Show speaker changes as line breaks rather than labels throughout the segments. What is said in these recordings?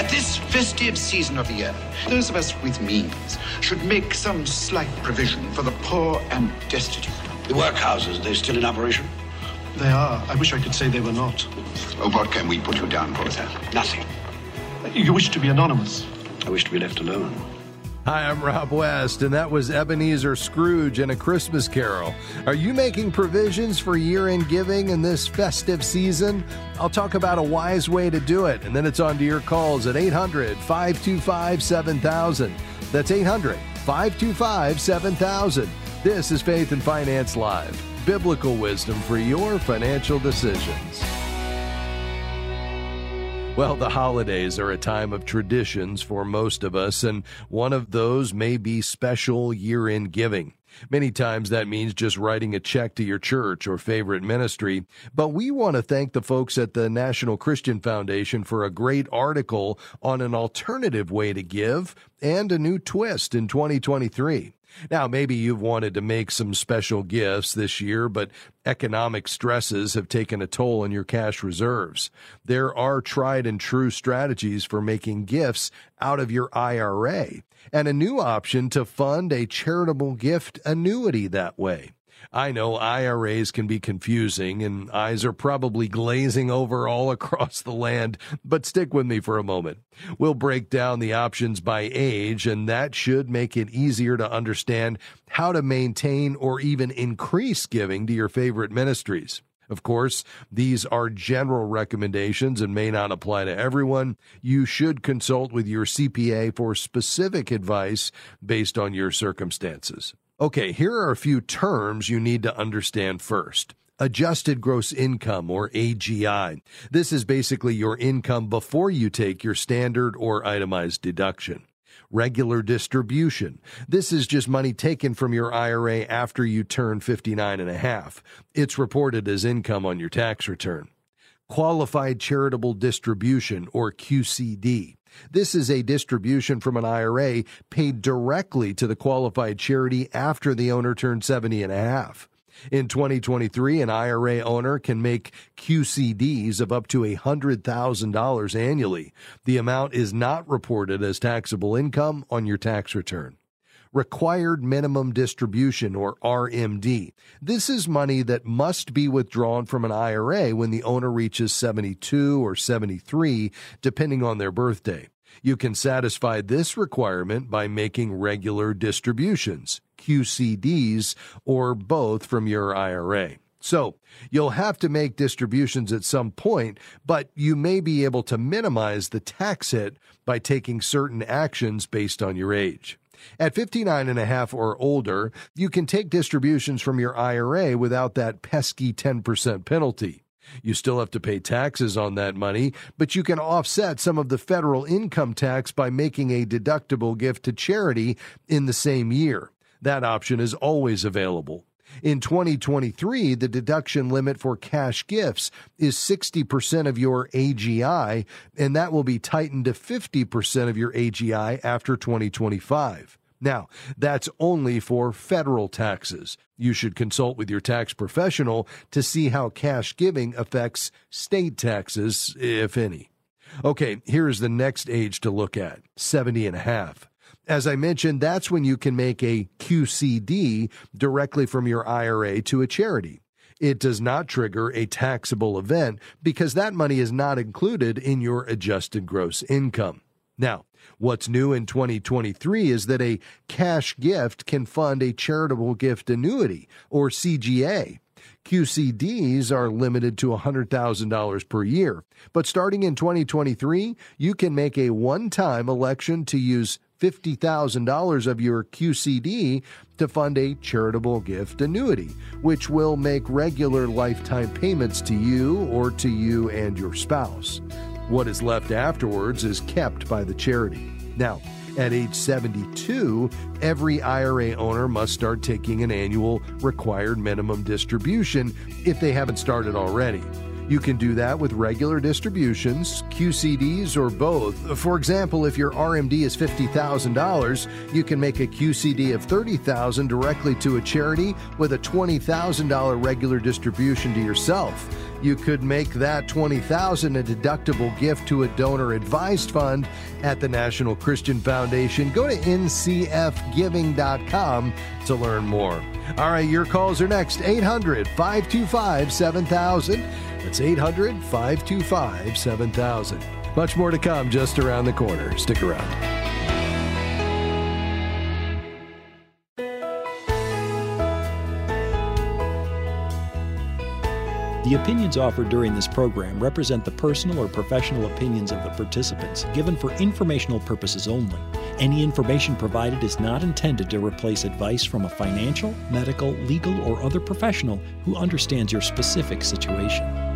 At this festive season of the year, those of us with means should make some slight provision for the poor and destitute.
The workhouses, they're still in operation?
They are. I wish I could say they were not.
Oh, what can we put you down for, sir?
Nothing.
You wish to be anonymous?
I wish to be left alone.
Hi, I'm Rob West, and that was Ebenezer Scrooge and A Christmas Carol. Are you making provisions for year end giving in this festive season? I'll talk about a wise way to do it, and then it's on to your calls at 800 525 7000. That's 800 525 7000. This is Faith and Finance Live, biblical wisdom for your financial decisions. Well, the holidays are a time of traditions for most of us, and one of those may be special year end giving. Many times that means just writing a check to your church or favorite ministry. But we want to thank the folks at the National Christian Foundation for a great article on an alternative way to give and a new twist in 2023. Now, maybe you've wanted to make some special gifts this year, but economic stresses have taken a toll on your cash reserves. There are tried and true strategies for making gifts out of your IRA and a new option to fund a charitable gift annuity that way. I know IRAs can be confusing and eyes are probably glazing over all across the land, but stick with me for a moment. We'll break down the options by age, and that should make it easier to understand how to maintain or even increase giving to your favorite ministries. Of course, these are general recommendations and may not apply to everyone. You should consult with your CPA for specific advice based on your circumstances. Okay, here are a few terms you need to understand first. Adjusted gross income or AGI. This is basically your income before you take your standard or itemized deduction. Regular distribution. This is just money taken from your IRA after you turn 59 and a half. It's reported as income on your tax return. Qualified charitable distribution or QCD. This is a distribution from an IRA paid directly to the qualified charity after the owner turned 70 and a half. In 2023, an IRA owner can make QCDs of up to $100,000 annually. The amount is not reported as taxable income on your tax return. Required Minimum Distribution, or RMD. This is money that must be withdrawn from an IRA when the owner reaches 72 or 73, depending on their birthday. You can satisfy this requirement by making regular distributions, QCDs, or both from your IRA. So, you'll have to make distributions at some point, but you may be able to minimize the tax hit by taking certain actions based on your age. At 59 and a half or older, you can take distributions from your IRA without that pesky 10% penalty. You still have to pay taxes on that money, but you can offset some of the federal income tax by making a deductible gift to charity in the same year. That option is always available. In 2023, the deduction limit for cash gifts is 60% of your AGI, and that will be tightened to 50% of your AGI after 2025. Now, that's only for federal taxes. You should consult with your tax professional to see how cash giving affects state taxes, if any. Okay, here's the next age to look at 70 and a half. As I mentioned, that's when you can make a QCD directly from your IRA to a charity. It does not trigger a taxable event because that money is not included in your adjusted gross income. Now, what's new in 2023 is that a cash gift can fund a charitable gift annuity or CGA. QCDs are limited to $100,000 per year, but starting in 2023, you can make a one time election to use $50,000 of your QCD to fund a charitable gift annuity, which will make regular lifetime payments to you or to you and your spouse. What is left afterwards is kept by the charity. Now, at age 72, every IRA owner must start taking an annual required minimum distribution if they haven't started already. You can do that with regular distributions, QCDs, or both. For example, if your RMD is $50,000, you can make a QCD of $30,000 directly to a charity with a $20,000 regular distribution to yourself. You could make that $20,000 a deductible gift to a donor advised fund at the National Christian Foundation. Go to ncfgiving.com to learn more. All right, your calls are next 800 525 7000. That's 800 525 7000. Much more to come just around the corner. Stick around.
The opinions offered during this program represent the personal or professional opinions of the participants, given for informational purposes only. Any information provided is not intended to replace advice from a financial, medical, legal, or other professional who understands your specific situation.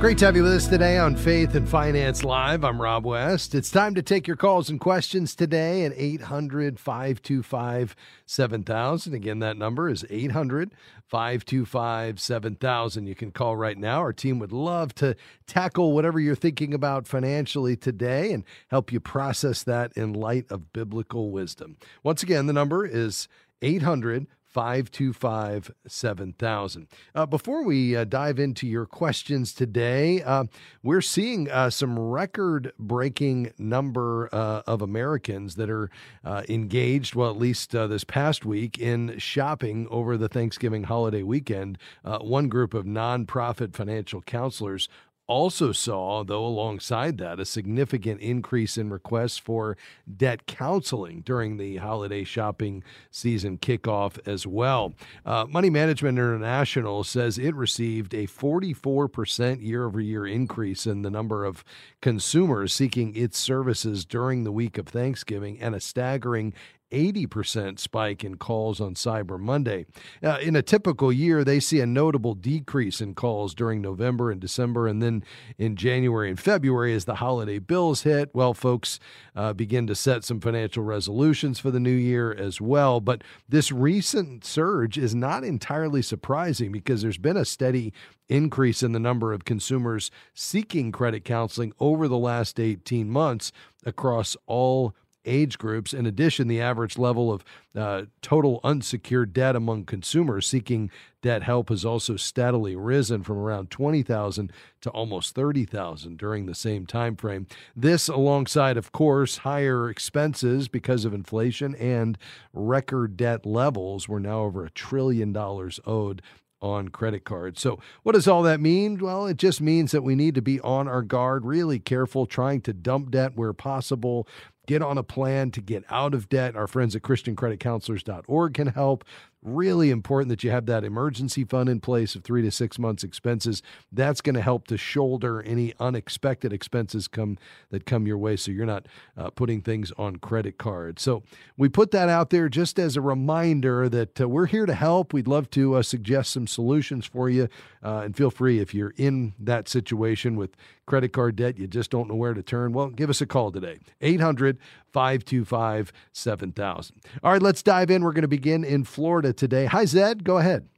Great to have you with us today on Faith and Finance Live. I'm Rob West. It's time to take your calls and questions today at 800 525 7000. Again, that number is 800 525 7000. You can call right now. Our team would love to tackle whatever you're thinking about financially today and help you process that in light of biblical wisdom. Once again, the number is 800 525 7000. Uh, before we uh, dive into your questions today, uh, we're seeing uh, some record breaking number uh, of Americans that are uh, engaged, well, at least this past week, in shopping over the Thanksgiving holiday weekend. one group of nonprofit financial counselors also saw, though, alongside that, a significant increase in requests for debt counseling during the holiday shopping season kickoff as well. Uh, Money Management International says it received a 44% year over year increase in the number of consumers seeking its services during the week of Thanksgiving and a staggering 80% spike in calls on Cyber Monday. In a typical year, they see a notable decrease in calls during November and December, and then in January and February as the holiday bills hit. Well, folks uh, begin to set some financial resolutions for the new year as well. But this recent surge is not entirely surprising because there's been a steady increase in the number of consumers seeking credit counseling over the last 18 months across all age groups. In addition, the average level of uh, total unsecured debt among consumers seeking debt help has also steadily risen from around 20,000 to almost 30,000 during the same time frame. This alongside of course higher expenses because of inflation and record debt levels. We're now over a trillion dollars owed on credit cards. So, what does all that mean? Well, it just means that we need to be on our guard, really careful, trying to dump debt where possible, get on a plan to get out of debt. Our friends at ChristianCreditCounselors.org can help. Really important that you have that emergency fund in place of three to six months expenses. That's going to help to shoulder any unexpected expenses come that come your way so you're not uh, putting things on credit cards. So we put that out there just as a reminder that uh, we're here to help. We'd love to uh, suggest some solutions for you uh, and feel free if you're in that situation with credit card debt you just don't know where to turn well give us a call today 800 525 7000 all right let's dive in we're going to begin in florida today. Hi, Zed. Go ahead.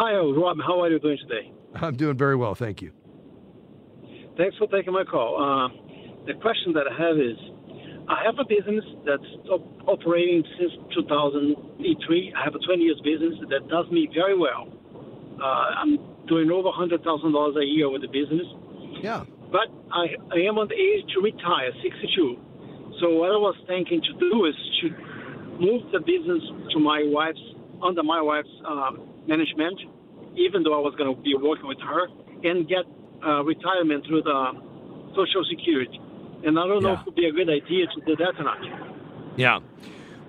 Hi, Rob. How are you doing today?
I'm doing very well. Thank you.
Thanks for taking my call. Uh, the question that I have is I have a business that's op- operating since 2003. I have a 20 years business that does me very well. Uh, I'm doing over $100,000 a year with the business.
Yeah.
But I, I am on the age to retire, 62. So what I was thinking to do is to move the business to my wife's under my wife's um, management, even though I was going to be working with her, and get uh, retirement through the Social Security. And I don't yeah. know if it would be a good idea to do that or not.
Yeah.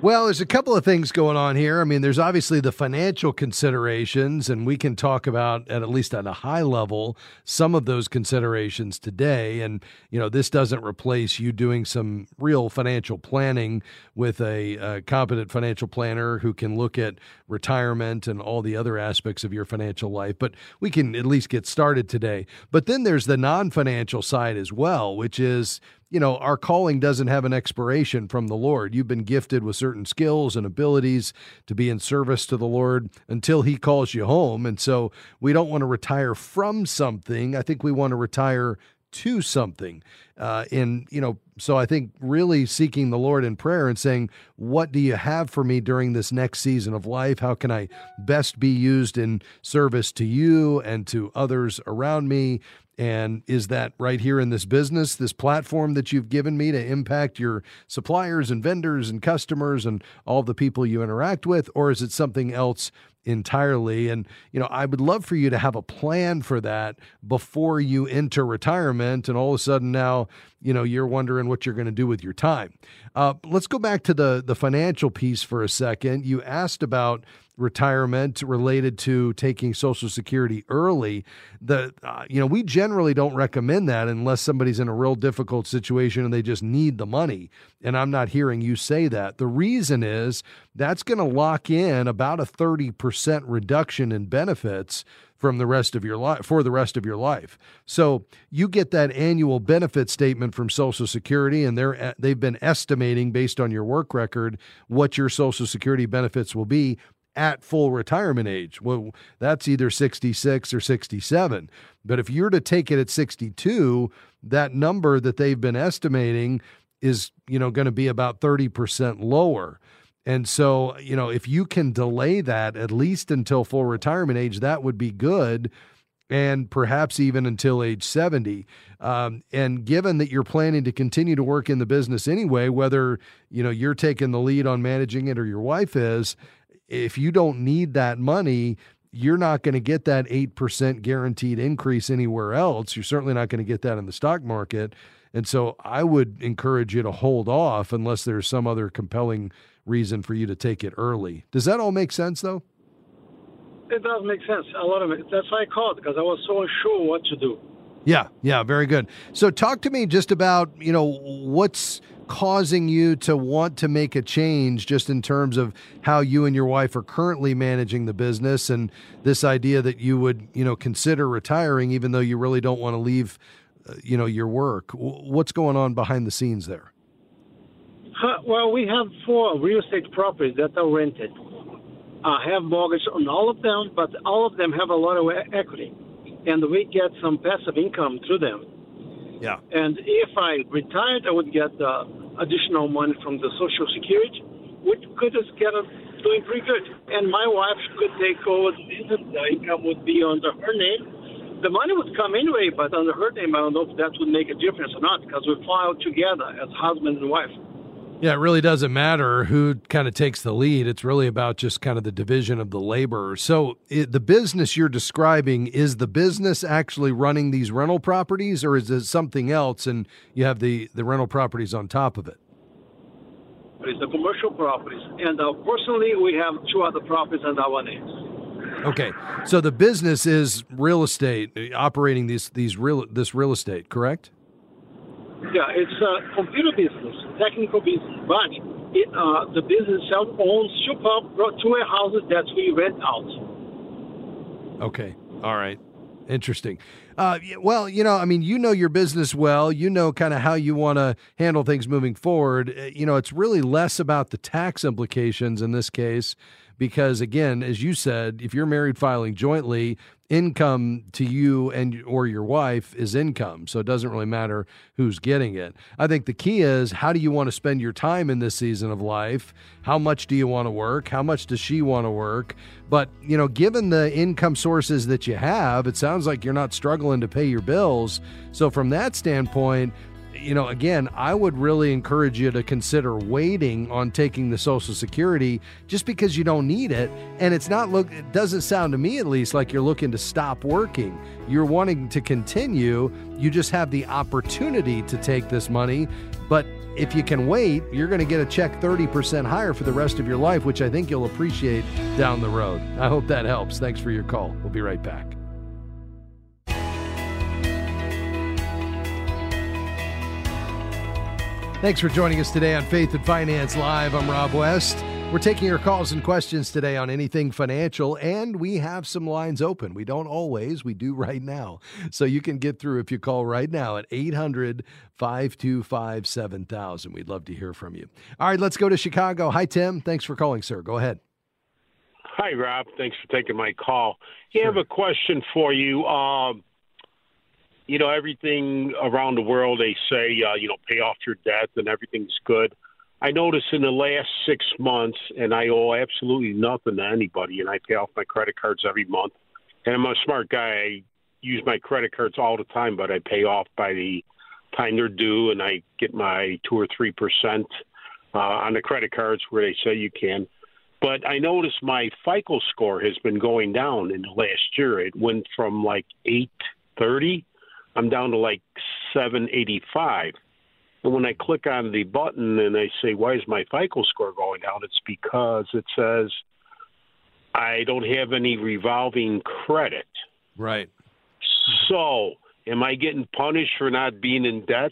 Well, there's a couple of things going on here. I mean, there's obviously the financial considerations, and we can talk about, at, least at a high level, some of those considerations today. And, you know, this doesn't replace you doing some real financial planning with a, a competent financial planner who can look at retirement and all the other aspects of your financial life. But we can at least get started today. But then there's the non financial side as well, which is you know, our calling doesn't have an expiration from the Lord. You've been gifted with certain skills and abilities to be in service to the Lord until He calls you home. And so we don't want to retire from something. I think we want to retire to something. Uh, and, you know, so I think really seeking the Lord in prayer and saying, What do you have for me during this next season of life? How can I best be used in service to you and to others around me? And is that right here in this business, this platform that you've given me to impact your suppliers and vendors and customers and all the people you interact with? Or is it something else entirely. And, you know, I would love for you to have a plan for that before you enter retirement. And all of a sudden now, you know, you're wondering what you're going to do with your time. Uh, let's go back to the, the financial piece for a second. You asked about retirement related to taking social security early the uh, you know we generally don't recommend that unless somebody's in a real difficult situation and they just need the money. And I'm not hearing you say that. The reason is that's going to lock in about a 30% reduction in benefits from the rest of your life for the rest of your life. So you get that annual benefit statement from Social Security and they're they've been estimating based on your work record what your Social Security benefits will be at full retirement age. Well, that's either 66 or 67. But if you're to take it at 62, that number that they've been estimating is, you know, going to be about 30% lower. And so, you know, if you can delay that at least until full retirement age, that would be good. And perhaps even until age 70. Um, and given that you're planning to continue to work in the business anyway, whether, you know, you're taking the lead on managing it or your wife is, if you don't need that money, you're not going to get that 8% guaranteed increase anywhere else. You're certainly not going to get that in the stock market. And so I would encourage you to hold off unless there's some other compelling reason for you to take it early. Does that all make sense, though?
It does make sense. A lot of it. That's why I called because I was so unsure what to do.
Yeah, yeah, very good. So talk to me just about, you know, what's causing you to want to make a change just in terms of how you and your wife are currently managing the business and this idea that you would, you know, consider retiring even though you really don't want to leave, uh, you know, your work. What's going on behind the scenes there?
Well, we have four real estate properties that are rented. I have mortgage on all of them, but all of them have a lot of equity, and we get some passive income through them.
Yeah.
And if I retired, I would get uh, additional money from the Social Security, which could just get us doing pretty good. And my wife could take over the income would be under her name. The money would come anyway, but under her name, I don't know if that would make a difference or not because we filed together as husband and wife.
Yeah, it really doesn't matter who kind of takes the lead. It's really about just kind of the division of the labor. So, it, the business you're describing is the business actually running these rental properties, or is it something else and you have the, the rental properties on top of it?
It's the commercial properties. And uh, personally, we have two other properties under our names.
Okay, so the business is real estate, operating these these real this real estate, correct?
Yeah, it's a computer business, technical business, but it, uh, the business itself owns two, pub, two warehouses that we rent out.
Okay, all right, interesting. Uh, well, you know, I mean, you know your business well. You know kind of how you want to handle things moving forward. Uh, you know, it's really less about the tax implications in this case because again as you said if you're married filing jointly income to you and or your wife is income. So it doesn't really matter who's getting it. I think the key is how do you want to spend your time in this season of life? How much do you want to work? How much does she want to work? But you know given the income sources that you have it sounds like you're not struggling to pay your bills. So from that standpoint you know, again, I would really encourage you to consider waiting on taking the Social Security just because you don't need it. And it's not look, it doesn't sound to me at least like you're looking to stop working. You're wanting to continue. You just have the opportunity to take this money. But if you can wait, you're going to get a check 30% higher for the rest of your life, which I think you'll appreciate down the road. I hope that helps. Thanks for your call. We'll be right back. Thanks for joining us today on Faith and Finance Live. I'm Rob West. We're taking your calls and questions today on anything financial, and we have some lines open. We don't always, we do right now. So you can get through if you call right now at 800 525 7000. We'd love to hear from you. All right, let's go to Chicago. Hi, Tim. Thanks for calling, sir. Go ahead.
Hi, Rob. Thanks for taking my call. Sure. I have a question for you. Um, you know, everything around the world, they say, uh, you know, pay off your debt and everything's good. I noticed in the last six months, and I owe absolutely nothing to anybody, and I pay off my credit cards every month. And I'm a smart guy. I use my credit cards all the time, but I pay off by the time they're due, and I get my two or three percent uh, on the credit cards where they say you can. But I noticed my FICO score has been going down in the last year. It went from like 830, I'm down to like 785. And when I click on the button and I say, why is my FICO score going down? It's because it says I don't have any revolving credit.
Right.
So, am I getting punished for not being in debt?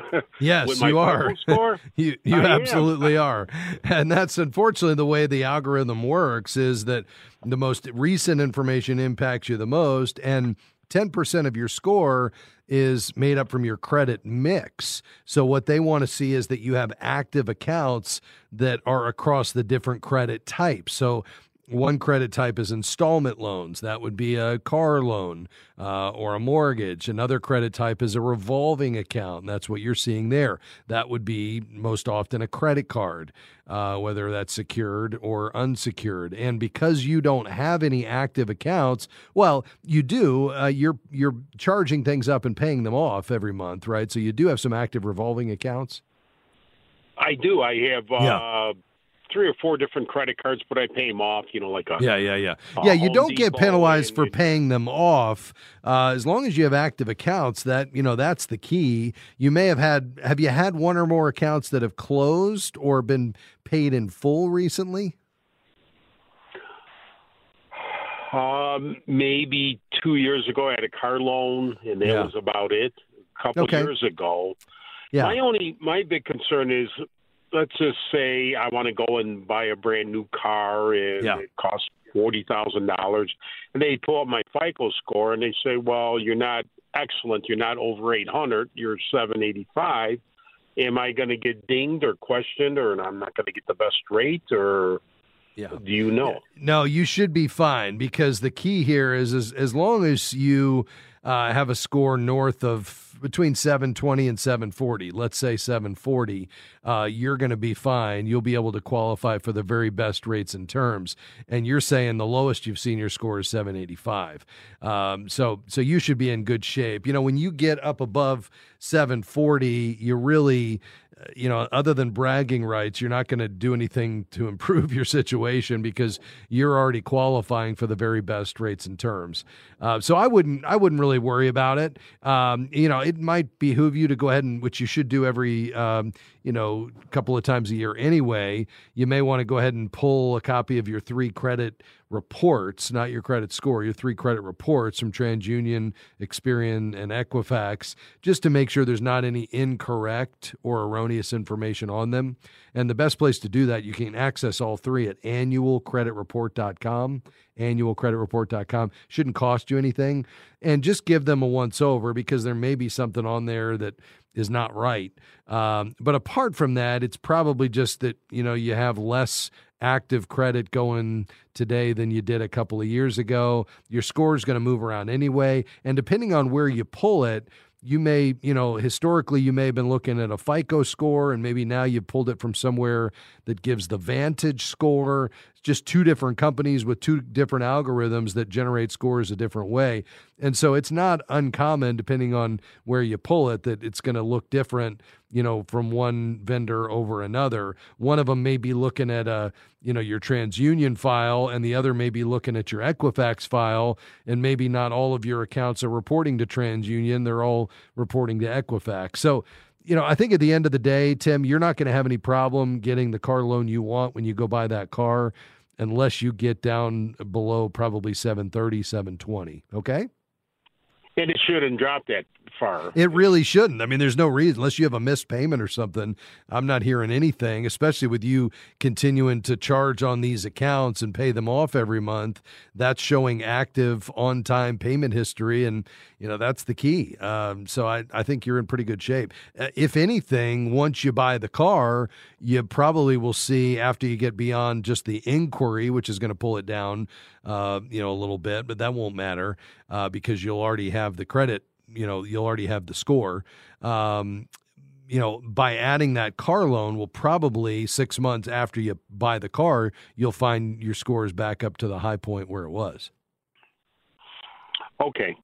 yes, you are. you you I absolutely am. are. And that's unfortunately the way the algorithm works is that the most recent information impacts you the most and 10% of your score is made up from your credit mix. So, what they want to see is that you have active accounts that are across the different credit types. So, one credit type is installment loans. That would be a car loan uh, or a mortgage. Another credit type is a revolving account. And that's what you're seeing there. That would be most often a credit card, uh, whether that's secured or unsecured. And because you don't have any active accounts, well, you do. Uh, you're you're charging things up and paying them off every month, right? So you do have some active revolving accounts.
I do. I have. Yeah uh, three or four different credit cards, but I pay them off. You know, like a
yeah, yeah, yeah, yeah. You don't get penalized for paying them off uh, as long as you have active accounts. That you know, that's the key. You may have had have you had one or more accounts that have closed or been paid in full recently?
Um, maybe two years ago, I had a car loan, and that yeah. was about it. A couple okay. years ago. Yeah. My only my big concern is let's just say I want to go and buy a brand new car and yeah. it costs forty thousand dollars, and they pull up my FICO score and they say, "Well, you're not excellent. You're not over eight hundred. You're seven eighty five. Am I going to get dinged or questioned, or and I'm not going to get the best rate, or?" Yeah. Do you know?
No, you should be fine because the key here is as, as long as you uh, have a score north of between 720 and 740, let's say 740, uh, you're going to be fine. You'll be able to qualify for the very best rates and terms. And you're saying the lowest you've seen your score is 785. Um, so, so you should be in good shape. You know, when you get up above 740, you really you know, other than bragging rights, you're not going to do anything to improve your situation because you're already qualifying for the very best rates and terms. Uh, so I wouldn't, I wouldn't really worry about it. Um, you know, it might behoove you to go ahead and, which you should do every, um, you know, a couple of times a year anyway. You may want to go ahead and pull a copy of your three credit reports, not your credit score, your three credit reports from TransUnion, Experian, and Equifax, just to make sure there's not any incorrect or erroneous information on them. And the best place to do that, you can access all three at annualcreditreport.com. Annualcreditreport.com shouldn't cost you anything. And just give them a once over because there may be something on there that is not right. Um, but apart from that, it's probably just that you know you have less active credit going today than you did a couple of years ago. Your score is going to move around anyway. And depending on where you pull it, you may, you know, historically you may have been looking at a FICO score and maybe now you've pulled it from somewhere that gives the Vantage score. It's just two different companies with two different algorithms that generate scores a different way. And so it's not uncommon, depending on where you pull it, that it's going to look different, you know, from one vendor over another. One of them may be looking at a, you know, your TransUnion file, and the other may be looking at your Equifax file, and maybe not all of your accounts are reporting to TransUnion. They're all reporting to Equifax. So, you know, I think at the end of the day, Tim, you're not going to have any problem getting the car loan you want when you go buy that car unless you get down below probably 730, 720. Okay?
And it shouldn't drop that far.
It really shouldn't. I mean, there's no reason unless you have a missed payment or something. I'm not hearing anything, especially with you continuing to charge on these accounts and pay them off every month. That's showing active on-time payment history, and you know that's the key. Um, so I, I think you're in pretty good shape. Uh, if anything, once you buy the car, you probably will see after you get beyond just the inquiry, which is going to pull it down, uh, you know, a little bit, but that won't matter uh, because you'll already have the credit you know you'll already have the score. Um, you know, by adding that car loan, will probably six months after you buy the car, you'll find your score is back up to the high point where it was.
Okay,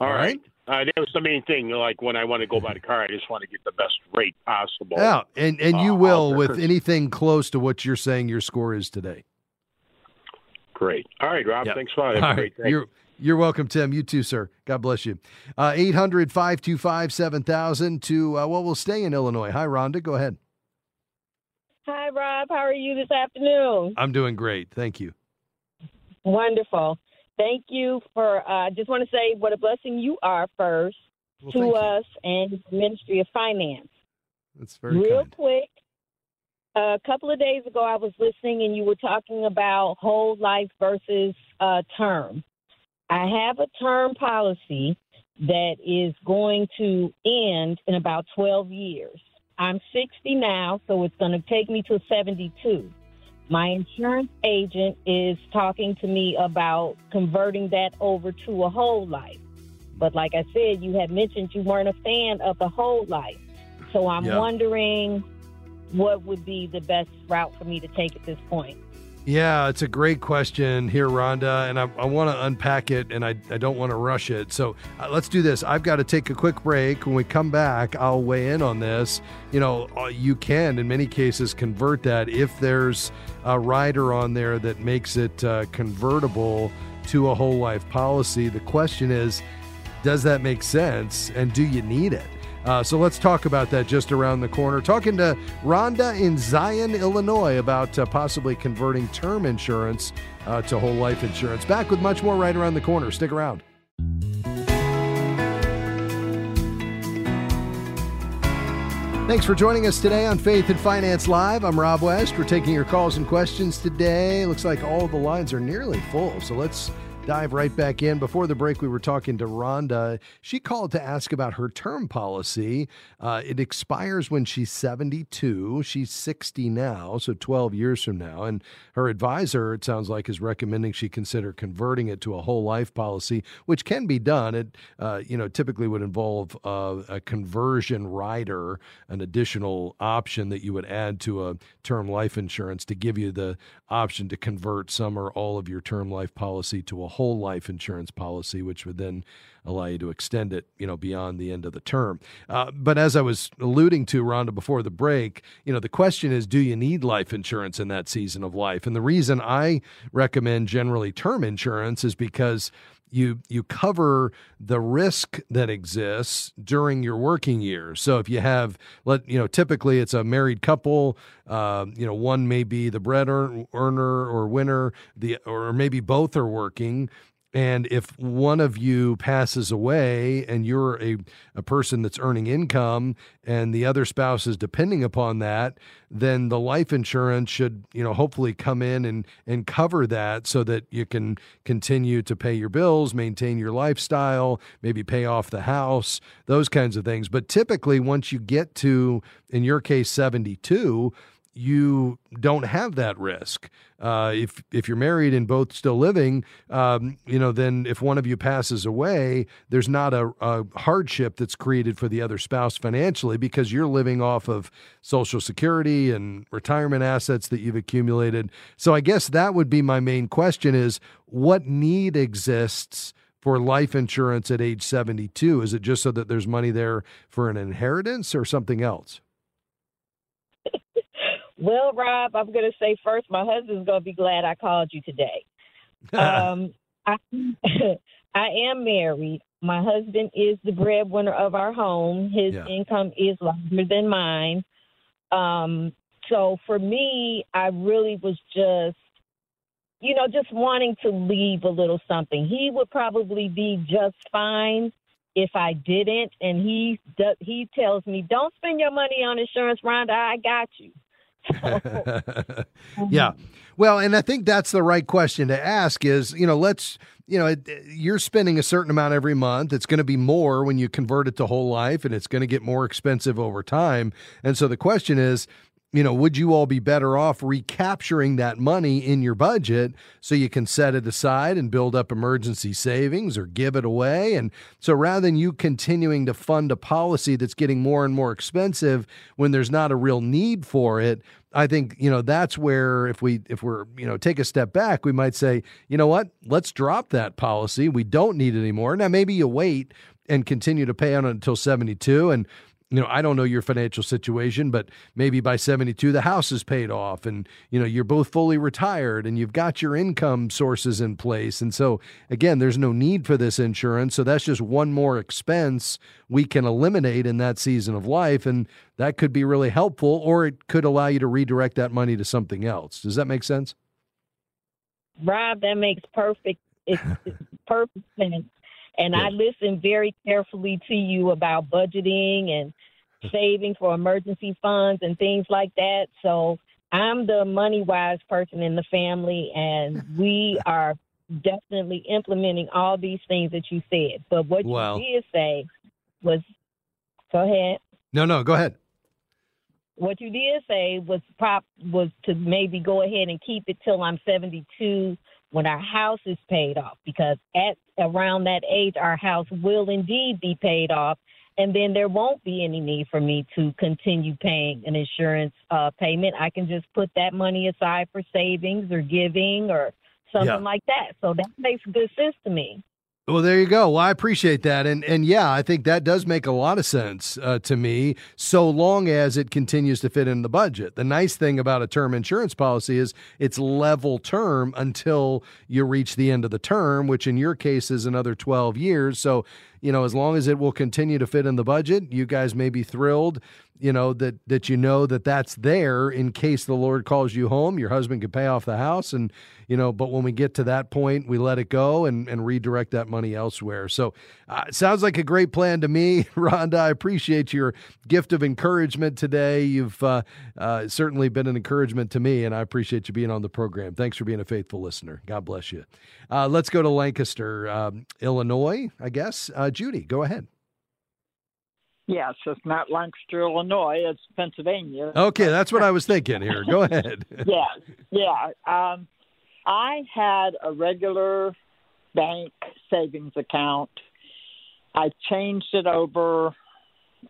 all, All right. right. Uh, that was the main thing. Like when I want to go buy the car, I just want to get the best rate possible.
Yeah, and and you uh, will with anything close to what you're saying your score is today.
Great. All right, Rob. Yep. Thanks a lot. Have All right.
You're you're welcome, Tim. You too, sir. God bless you. Uh, 800 525 7000 to, uh, well, we'll stay in Illinois. Hi, Rhonda. Go ahead.
Hi, Rob. How are you this afternoon?
I'm doing great. Thank you.
Wonderful. Thank you for, I uh, just want to say what a blessing you are first well, to us you. and Ministry of Finance.
That's very
Real
kind.
quick, a couple of days ago, I was listening and you were talking about whole life versus uh, term. I have a term policy that is going to end in about 12 years. I'm 60 now, so it's going to take me to 72. My insurance agent is talking to me about converting that over to a whole life. But like I said, you had mentioned you weren't a fan of the whole life. So I'm yeah. wondering what would be the best route for me to take at this point.
Yeah, it's a great question here, Rhonda, and I, I want to unpack it and I, I don't want to rush it. So uh, let's do this. I've got to take a quick break. When we come back, I'll weigh in on this. You know, uh, you can, in many cases, convert that if there's a rider on there that makes it uh, convertible to a whole life policy. The question is, does that make sense and do you need it? Uh, so let's talk about that just around the corner. Talking to Rhonda in Zion, Illinois about uh, possibly converting term insurance uh, to whole life insurance. Back with much more right around the corner. Stick around. Thanks for joining us today on Faith and Finance Live. I'm Rob West. We're taking your calls and questions today. Looks like all the lines are nearly full. So let's dive right back in. Before the break, we were talking to Rhonda. She called to ask about her term policy. Uh, it expires when she's 72. She's 60 now, so 12 years from now. And her advisor, it sounds like, is recommending she consider converting it to a whole life policy, which can be done. It, uh, you know, typically would involve uh, a conversion rider, an additional option that you would add to a term life insurance to give you the option to convert some or all of your term life policy to a whole life insurance policy, which would then allow you to extend it, you know, beyond the end of the term. Uh, but as I was alluding to, Rhonda, before the break, you know, the question is, do you need life insurance in that season of life? And the reason I recommend generally term insurance is because you you cover the risk that exists during your working years. So if you have, let you know, typically it's a married couple. Uh, you know, one may be the bread earner or winner, the or maybe both are working. And if one of you passes away and you're a, a person that's earning income and the other spouse is depending upon that, then the life insurance should, you know, hopefully come in and, and cover that so that you can continue to pay your bills, maintain your lifestyle, maybe pay off the house, those kinds of things. But typically, once you get to, in your case, 72, you don't have that risk. Uh, if if you're married and both still living, um, you know, then if one of you passes away, there's not a, a, hardship that's created for the other spouse financially because you're living off of Social Security and retirement assets that you've accumulated. So I guess that would be my main question: is what need exists? For life insurance at age 72? Is it just so that there's money there for an inheritance or something else?
Well, Rob, I'm going to say first, my husband's going to be glad I called you today. um, I, I am married. My husband is the breadwinner of our home. His yeah. income is larger than mine. Um, so for me, I really was just, you know, just wanting to leave a little something. He would probably be just fine if I didn't, and he he tells me, "Don't spend your money on insurance, Rhonda. I got you."
Yeah. Um, well, and I think that's the right question to ask is, you know, let's, you know, you're spending a certain amount every month. It's going to be more when you convert it to whole life and it's going to get more expensive over time. And so the question is, you know, would you all be better off recapturing that money in your budget so you can set it aside and build up emergency savings or give it away? And so rather than you continuing to fund a policy that's getting more and more expensive when there's not a real need for it, I think, you know, that's where if we if we're, you know, take a step back, we might say, you know what, let's drop that policy. We don't need it anymore. Now maybe you wait and continue to pay on it until 72 and you know, I don't know your financial situation, but maybe by 72 the house is paid off and you know, you're both fully retired and you've got your income sources in place. And so again, there's no need for this insurance, so that's just one more expense we can eliminate in that season of life and that could be really helpful or it could allow you to redirect that money to something else. Does that make sense?
Rob, that makes perfect it's, it's perfect sense. And I listen very carefully to you about budgeting and mm-hmm. saving for emergency funds and things like that. So I'm the money wise person in the family, and we are definitely implementing all these things that you said. But what you did say was, go ahead.
No, no, go ahead.
What you did say was prop was to maybe go ahead and keep it till I'm 72 when our house is paid off because at around that age our house will indeed be paid off and then there won't be any need for me to continue paying an insurance uh, payment. I can just put that money aside for savings or giving or something yeah. like that. So that makes good sense to me
well, there you go. Well, I appreciate that, and and yeah, I think that does make a lot of sense uh, to me, so long as it continues to fit in the budget. The nice thing about a term insurance policy is it's level term until you reach the end of the term, which in your case is another twelve years. So, you know, as long as it will continue to fit in the budget, you guys may be thrilled you know that that you know that that's there in case the lord calls you home your husband can pay off the house and you know but when we get to that point we let it go and and redirect that money elsewhere. So uh, sounds like a great plan to me rhonda. I appreciate your gift of encouragement today. You've uh, uh, certainly been an encouragement to me and i appreciate you being on the program. Thanks for being a faithful listener. God bless you. Uh, let's go to lancaster um, illinois i guess. Uh, judy go ahead
Yes, it's not Lancaster, Illinois. It's Pennsylvania.
Okay, that's what I was thinking here. Go ahead.
yes, yeah. Um, I had a regular bank savings account. I changed it over.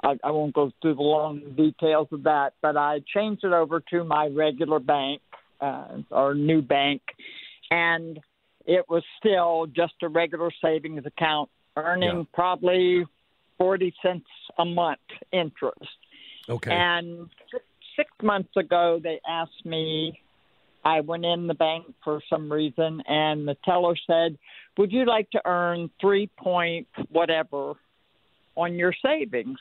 I, I won't go through the long details of that, but I changed it over to my regular bank uh, or new bank, and it was still just a regular savings account, earning yeah. probably 40 cents a month interest.
Okay.
And six months ago, they asked me, I went in the bank for some reason, and the teller said, Would you like to earn three point whatever on your savings?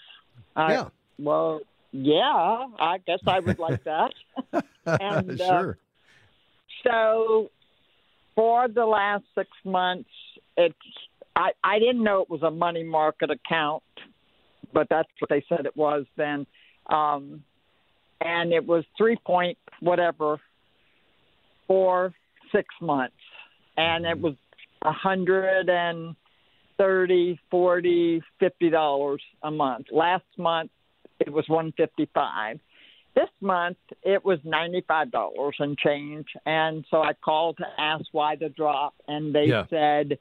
Yeah.
I, well, yeah, I guess I would like that.
and, uh, sure.
Uh, so for the last six months, it's I, I didn't know it was a money market account, but that's what they said it was then. Um, and it was three point whatever for six months, and it was a hundred and thirty, forty, fifty dollars a month. Last month it was one fifty five. This month it was ninety five dollars and change, and so I called to ask why the drop, and they yeah. said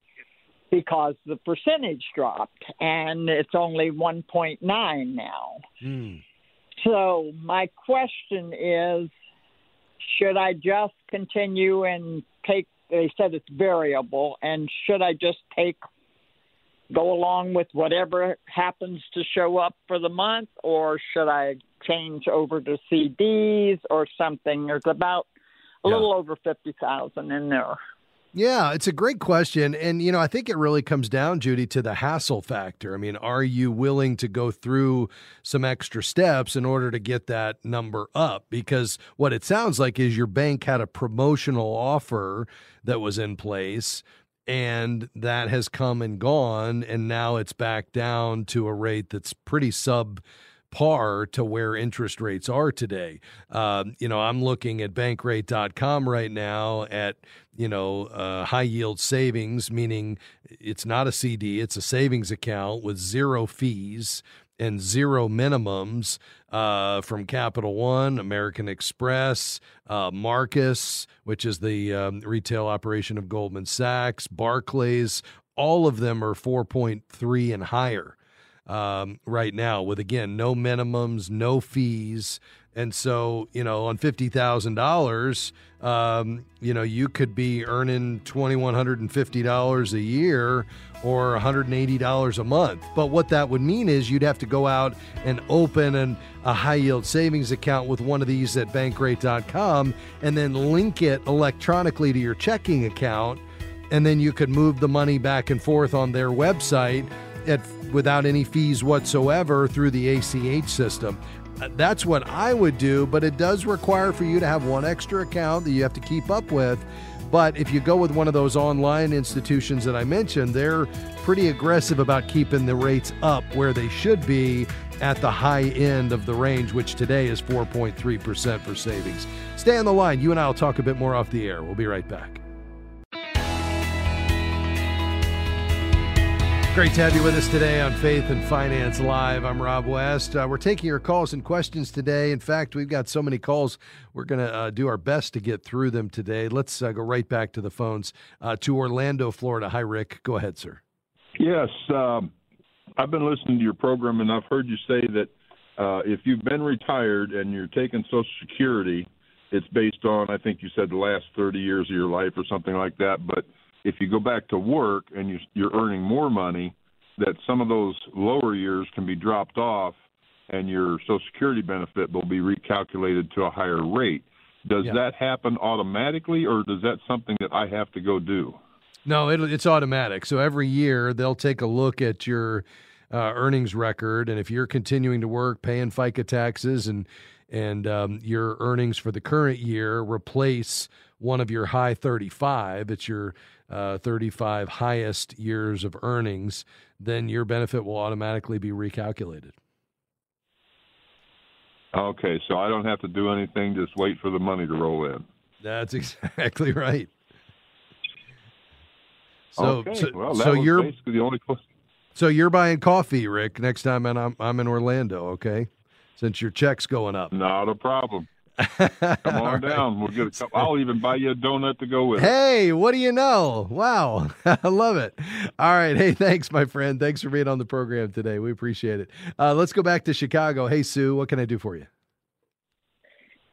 because the percentage dropped and it's only 1.9 now.
Mm.
So my question is should I just continue and take they said it's variable and should I just take go along with whatever happens to show up for the month or should I change over to CDs or something? There's about a yeah. little over 50,000 in there.
Yeah, it's a great question. And, you know, I think it really comes down, Judy, to the hassle factor. I mean, are you willing to go through some extra steps in order to get that number up? Because what it sounds like is your bank had a promotional offer that was in place and that has come and gone, and now it's back down to a rate that's pretty sub par to where interest rates are today. Um, you know, I'm looking at bankrate.com right now at, you know, uh, high yield savings, meaning it's not a CD, it's a savings account with zero fees and zero minimums uh, from Capital One, American Express, uh, Marcus, which is the um, retail operation of Goldman Sachs, Barclays. All of them are 4.3 and higher um, right now with again no minimums, no fees, and so you know on fifty thousand um, dollars, you know you could be earning twenty one hundred and fifty dollars a year or one hundred and eighty dollars a month. But what that would mean is you'd have to go out and open an, a high yield savings account with one of these at Bankrate.com and then link it electronically to your checking account, and then you could move the money back and forth on their website at without any fees whatsoever through the ACH system. Uh, that's what I would do, but it does require for you to have one extra account that you have to keep up with. But if you go with one of those online institutions that I mentioned, they're pretty aggressive about keeping the rates up where they should be at the high end of the range, which today is 4.3% for savings. Stay on the line. You and I will talk a bit more off the air. We'll be right back. Great to have you with us today on Faith and Finance Live. I'm Rob West. Uh, we're taking your calls and questions today. In fact, we've got so many calls, we're going to uh, do our best to get through them today. Let's uh, go right back to the phones uh, to Orlando, Florida. Hi, Rick. Go ahead, sir.
Yes. Um, I've been listening to your program, and I've heard you say that uh, if you've been retired and you're taking Social Security, it's based on, I think you said, the last 30 years of your life or something like that. But if you go back to work and you, you're earning more money, that some of those lower years can be dropped off and your Social Security benefit will be recalculated to a higher rate. Does yeah. that happen automatically, or is that something that I have to go do?
No, it, it's automatic. So every year they'll take a look at your uh, earnings record, and if you're continuing to work, paying FICA taxes, and and um, your earnings for the current year replace one of your high 35, it's your uh, 35 highest years of earnings, then your benefit will automatically be recalculated.
Okay, so I don't have to do anything, just wait for the money to roll in.
That's exactly right.
So, okay. so, well, so you're basically the only question.
So you're buying coffee, Rick, next time and I'm I'm in Orlando, okay? Since your check's going up.
Not a problem. Come on down. We'll get a couple. I'll even buy you a donut to go with.
Hey, what do you know? Wow, I love it. All right, hey, thanks, my friend. Thanks for being on the program today. We appreciate it. Uh, let's go back to Chicago. Hey, Sue, what can I do for you?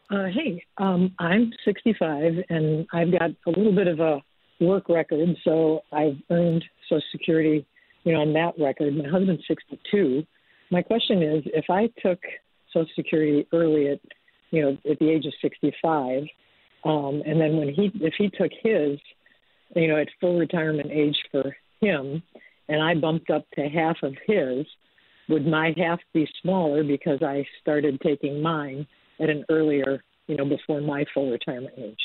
Uh, hey, um, I'm 65 and I've got a little bit of a work record, so I've earned Social Security, you know, on that record. My husband's 62. My question is, if I took Social Security early at you know, at the age of 65. Um, and then when he, if he took his, you know, at full retirement age for him, and I bumped up to half of his, would my half be smaller because I started taking mine at an earlier, you know, before my full retirement age?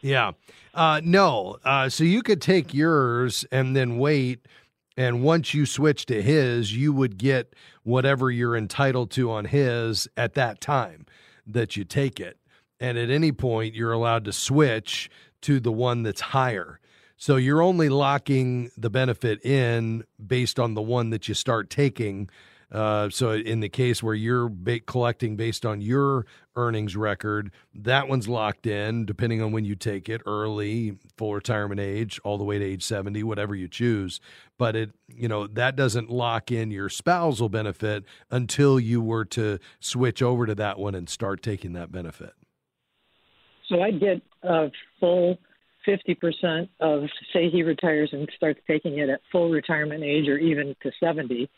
Yeah. Uh, no. Uh, so you could take yours and then wait. And once you switch to his, you would get whatever you're entitled to on his at that time that you take it. And at any point, you're allowed to switch to the one that's higher. So you're only locking the benefit in based on the one that you start taking. Uh, so in the case where you're ba- collecting based on your earnings record, that one's locked in depending on when you take it, early, full retirement age, all the way to age 70, whatever you choose. But it, you know, that doesn't lock in your spousal benefit until you were to switch over to that one and start taking that benefit.
So I get a full 50% of, say, he retires and starts taking it at full retirement age or even to 70.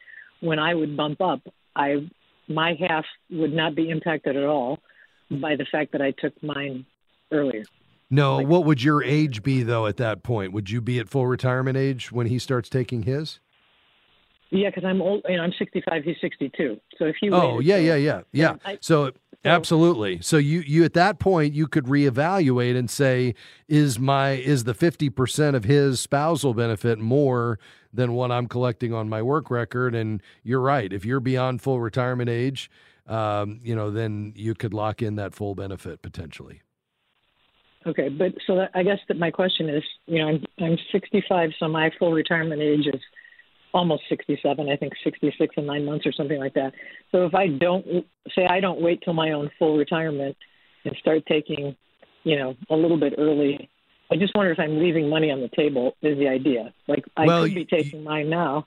When I would bump up, I my half would not be impacted at all by the fact that I took mine earlier.
No, like, what would your age be though at that point? Would you be at full retirement age when he starts taking his?
Yeah, because I'm old. You know, I'm 65. He's 62. So if you
oh yeah yeah yeah yeah. I,
so
Absolutely. So you you at that point you could reevaluate and say is my is the 50% of his spousal benefit more than what I'm collecting on my work record and you're right. If you're beyond full retirement age, um, you know, then you could lock in that full benefit potentially.
Okay, but so that, I guess that my question is, you know, I'm I'm 65, so my full retirement age is almost 67. I think 66 and nine months or something like that. So if I don't say I don't wait till my own full retirement and start taking, you know, a little bit early, I just wonder if I'm leaving money on the table. Is the idea like I
Well,
could be taking mine now?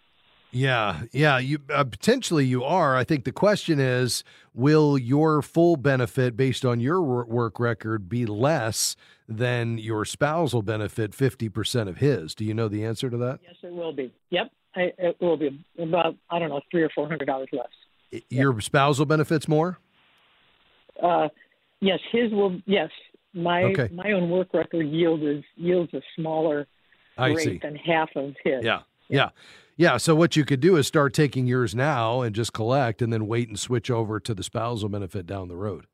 Yeah, yeah, you uh, potentially you are. I think the question is, will your full benefit based on your work record be less than your spousal benefit 50% of his? Do you know the answer to that?
Yes, it will be. Yep, I, it will be about I don't know three or four hundred dollars less.
Your spousal benefits more?
Uh, yes, his will. Yes, my
Okay.
my own work record yield is yields a smaller
I
rate
see.
than half of his.
Yeah. Yeah. Yeah. So what you could do is start taking yours now and just collect and then wait and switch over to the spousal benefit down the road.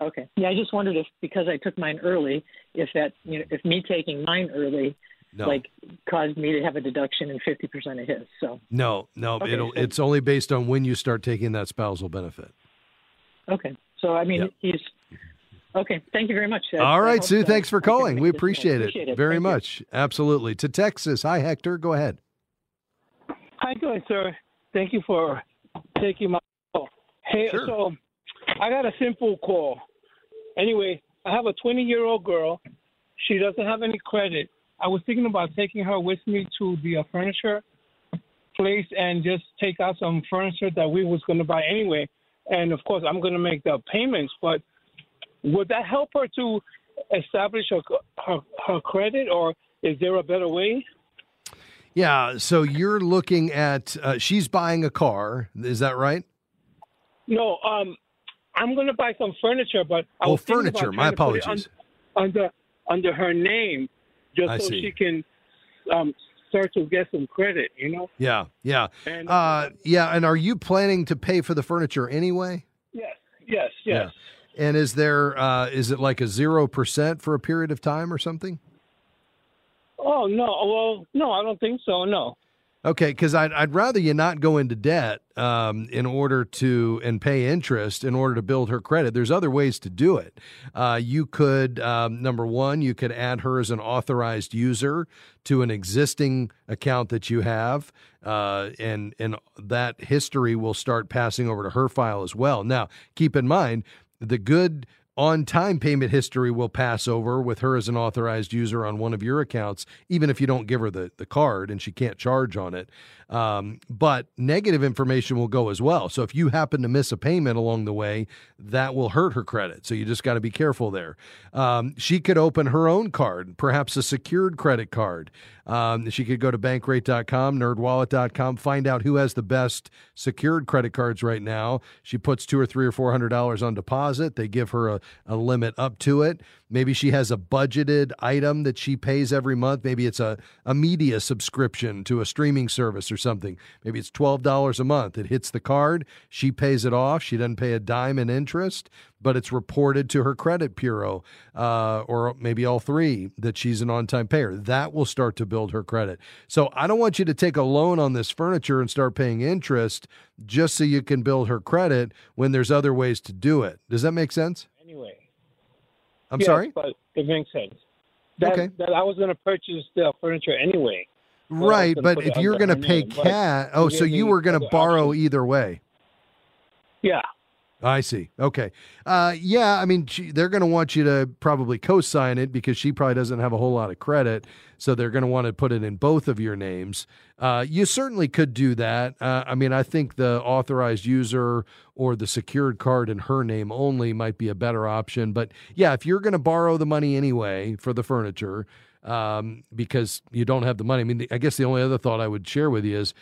Okay. Yeah, I just wondered if because I took mine early, if that you know if me taking mine early,
No.
like caused me to have a deduction in fifty percent of his. So
No, no,
Okay,
it'll
so-
it's only based on when you start taking that spousal benefit.
okay. So I mean
Yep.
he's okay. Thank you very much. I-
All
I
right, Sue,
that
thanks for calling. We appreciate it,
Appreciate it.
very
Thank you.
much. Absolutely. To Texas. Hi Hector, go ahead.
How you doing, sir? Thank you for taking my call. Hey,
Sure.
so I got a simple call. Anyway, I have a 20 year old girl. She doesn't have any credit. I was thinking about taking her with me to the uh, furniture place and just take out some furniture that we was going to buy anyway. And of course, I'm going to make the payments. But would that help her to establish her her, her credit, or is there a better way?
Yeah, so you're looking at uh, she's buying a car, is that right?
No, um, I'm going to buy some furniture, but I
Oh, furniture. My
trying to put it
apologies.
under under her name, just
I
so
see.
she can um, start to get some credit. You know?
Yeah, yeah.
And-
Uh yeah, and are you planning to pay for the furniture anyway?
Yes, yes, yes.
Yeah. And is there uh is it like a 0% for a period of time or something?
Oh no, well, no, I don't think so. No.
Okay, because I'd, I'd rather you not go into debt um, in order to and pay interest in order to build her credit. There's other ways to do it. Uh, you could um, number one, you could add her as an authorized user to an existing account that you have, uh, and and that history will start passing over to her file as well. Now, keep in mind the good on time payment history will pass over with her as an authorized user on one of your accounts, even if you don't give her the, the card and she can't charge on it. Um, but negative information will go as well. So if you happen to miss a payment along the way, that will hurt her credit. So you just got to be careful there. Um, she could open her own card, perhaps a secured credit card. Um, she could go to bankrate.com, nerdwallet.com, find out who has the best secured credit cards right now. She puts two or three or four hundred dollars on deposit. They give her a, a limit up to it. Maybe she has a budgeted item that she pays every month. Maybe it's a, a media subscription to a streaming service or something. Maybe it's $12 a month. It hits the card. She pays it off. She doesn't pay a dime in interest, but it's reported to her credit bureau, uh, or maybe all three, that she's an on time payer. That will start to build her credit. So I don't want you to take a loan on this furniture and start paying interest just so you can build her credit when there's other ways to do it. Does that make sense?
Anyway.
I'm
Yes,
sorry?
but it makes sense. That,
Okay.
That I was going to purchase the furniture anyway. Well, I was
Right, but if you're going to pay cash, oh, so you were going to borrow
options.
either way.
Yeah.
I see. Okay. Uh, yeah, I mean, she, they're going to want you to probably co sign it because she probably doesn't have a whole lot of credit. So they're going to want to put it in both of your names. Uh, you certainly could do that. Uh, I mean, I think the authorized user or the secured card in her name only might be a better option. But yeah, if you're going to borrow the money anyway for the furniture, um, because you don't have the money. I mean, I guess the only other thought I would share with you is,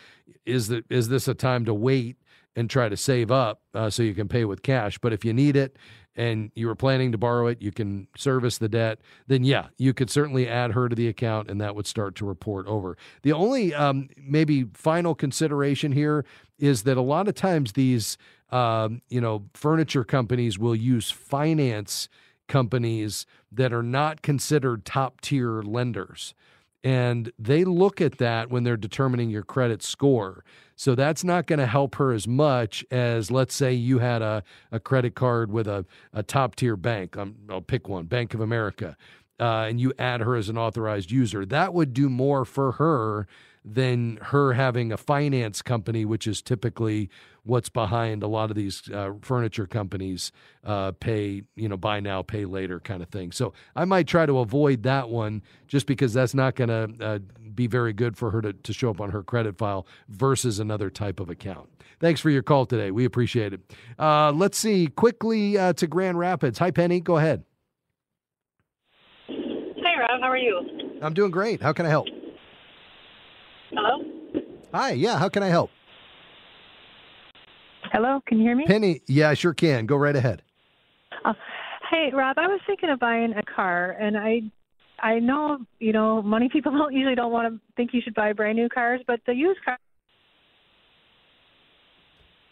is that is this a time to wait and try to save up uh, so you can pay with cash? But if you need it and you were planning to borrow it, you can service the debt. Then yeah, you could certainly add her to the account, and that would start to report over. The only um, maybe final consideration here is that a lot of times these um, you know, furniture companies will use finance companies that are not considered top tier lenders. And they look at that when they're determining your credit score. So that's not going to help her as much as, let's say, you had a, a credit card with a, a top tier bank. Um, I'll pick one, Bank of America, uh, and you add her as an authorized user. That would do more for her than her having a finance company, which is typically what's behind a lot of these uh, furniture companies uh, pay, you know, buy now, pay later kind of thing. So I might try to avoid that one just because that's not going to uh, be very good for her to, to show up on her credit file versus another type of account. Thanks for your call today. We appreciate it. Uh, let's see quickly uh, to Grand Rapids. Hi, Penny. Go ahead.
Hey, Rob. How are you?
I'm doing great. How can I help?
Hello?
Hi. Yeah. How can I help?
Hello, can you hear me?
Penny. Yeah, I sure can. Go right ahead.
Oh, hey, Rob, I was thinking of buying a car, and I, I know you know money people don't usually don't want to think you should buy brand new cars, but the used car,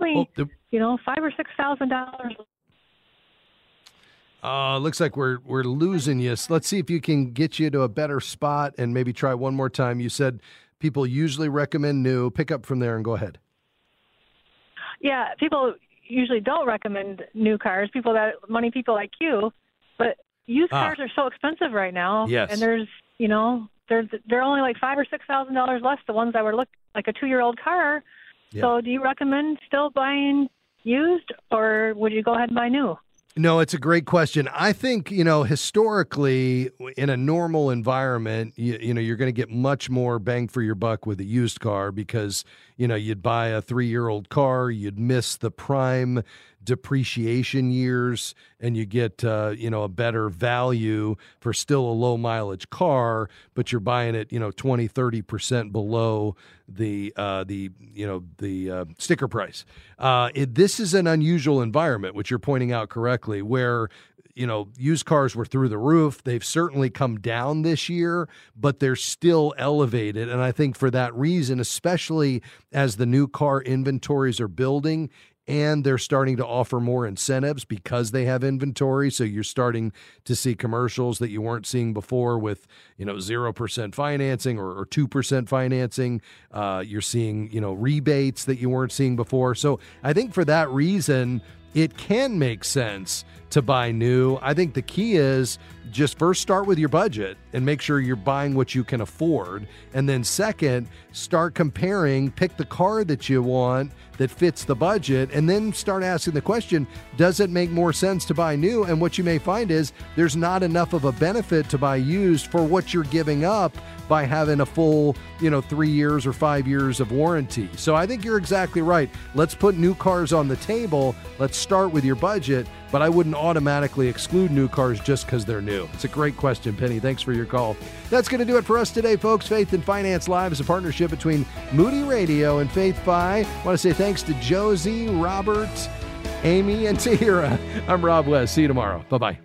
Oh, the-
you know, five or six thousand dollars.
Uh, looks like we're we're losing you. So let's see if you can get you to a better spot and maybe try one more time. You said people usually recommend new. Pick up from there and go ahead.
Yeah, people usually don't recommend new cars. People that money people like you, but used
Ah.
cars are so expensive right now.
Yes.
and there's you know they're they're only like five or six thousand dollars less. The ones that were look like a two year old car. Yeah. So do you recommend still buying used, or would you go ahead and buy new?
No, it's a great question. I think, you know, historically, in a normal environment, you, you know, you're going to get much more bang for your buck with a used car because, you know, you'd buy a three year old car, you'd miss the prime depreciation years, and you get, uh, you know, a better value for still a low mileage car, but you're buying it, you know, 20, 30% below the, uh, the, you know, the uh, sticker price. Uh, it, this is an unusual environment, which you're pointing out correctly, where you know, used cars were through the roof. They've certainly come down this year, but they're still elevated. And I think for that reason, especially as the new car inventories are building, and they're starting to offer more incentives because they have inventory. So you're starting to see commercials that you weren't seeing before with, you know, 0% financing or, or 2% financing. Uh, you're seeing, you know, rebates that you weren't seeing before. So I think for that reason, it can make sense to buy new. I think the key is just first start with your budget and make sure you're buying what you can afford. And then, second, start comparing, pick the car that you want that fits the budget, and then start asking the question does it make more sense to buy new? And what you may find is there's not enough of a benefit to buy used for what you're giving up by having a full, you know, three years or five years of warranty. So I think you're exactly right. Let's put new cars on the table. Let's start with your budget, but I wouldn't automatically exclude new cars just because they're new. It's a great question, Penny. Thanks for your call. That's going to do it for us today, folks. Faith and Finance Live is a partnership between Moody Radio and FaithFi. I want to say thanks to Josie, Robert, Amy, and Tahira. I'm Rob West. See you tomorrow. Bye bye.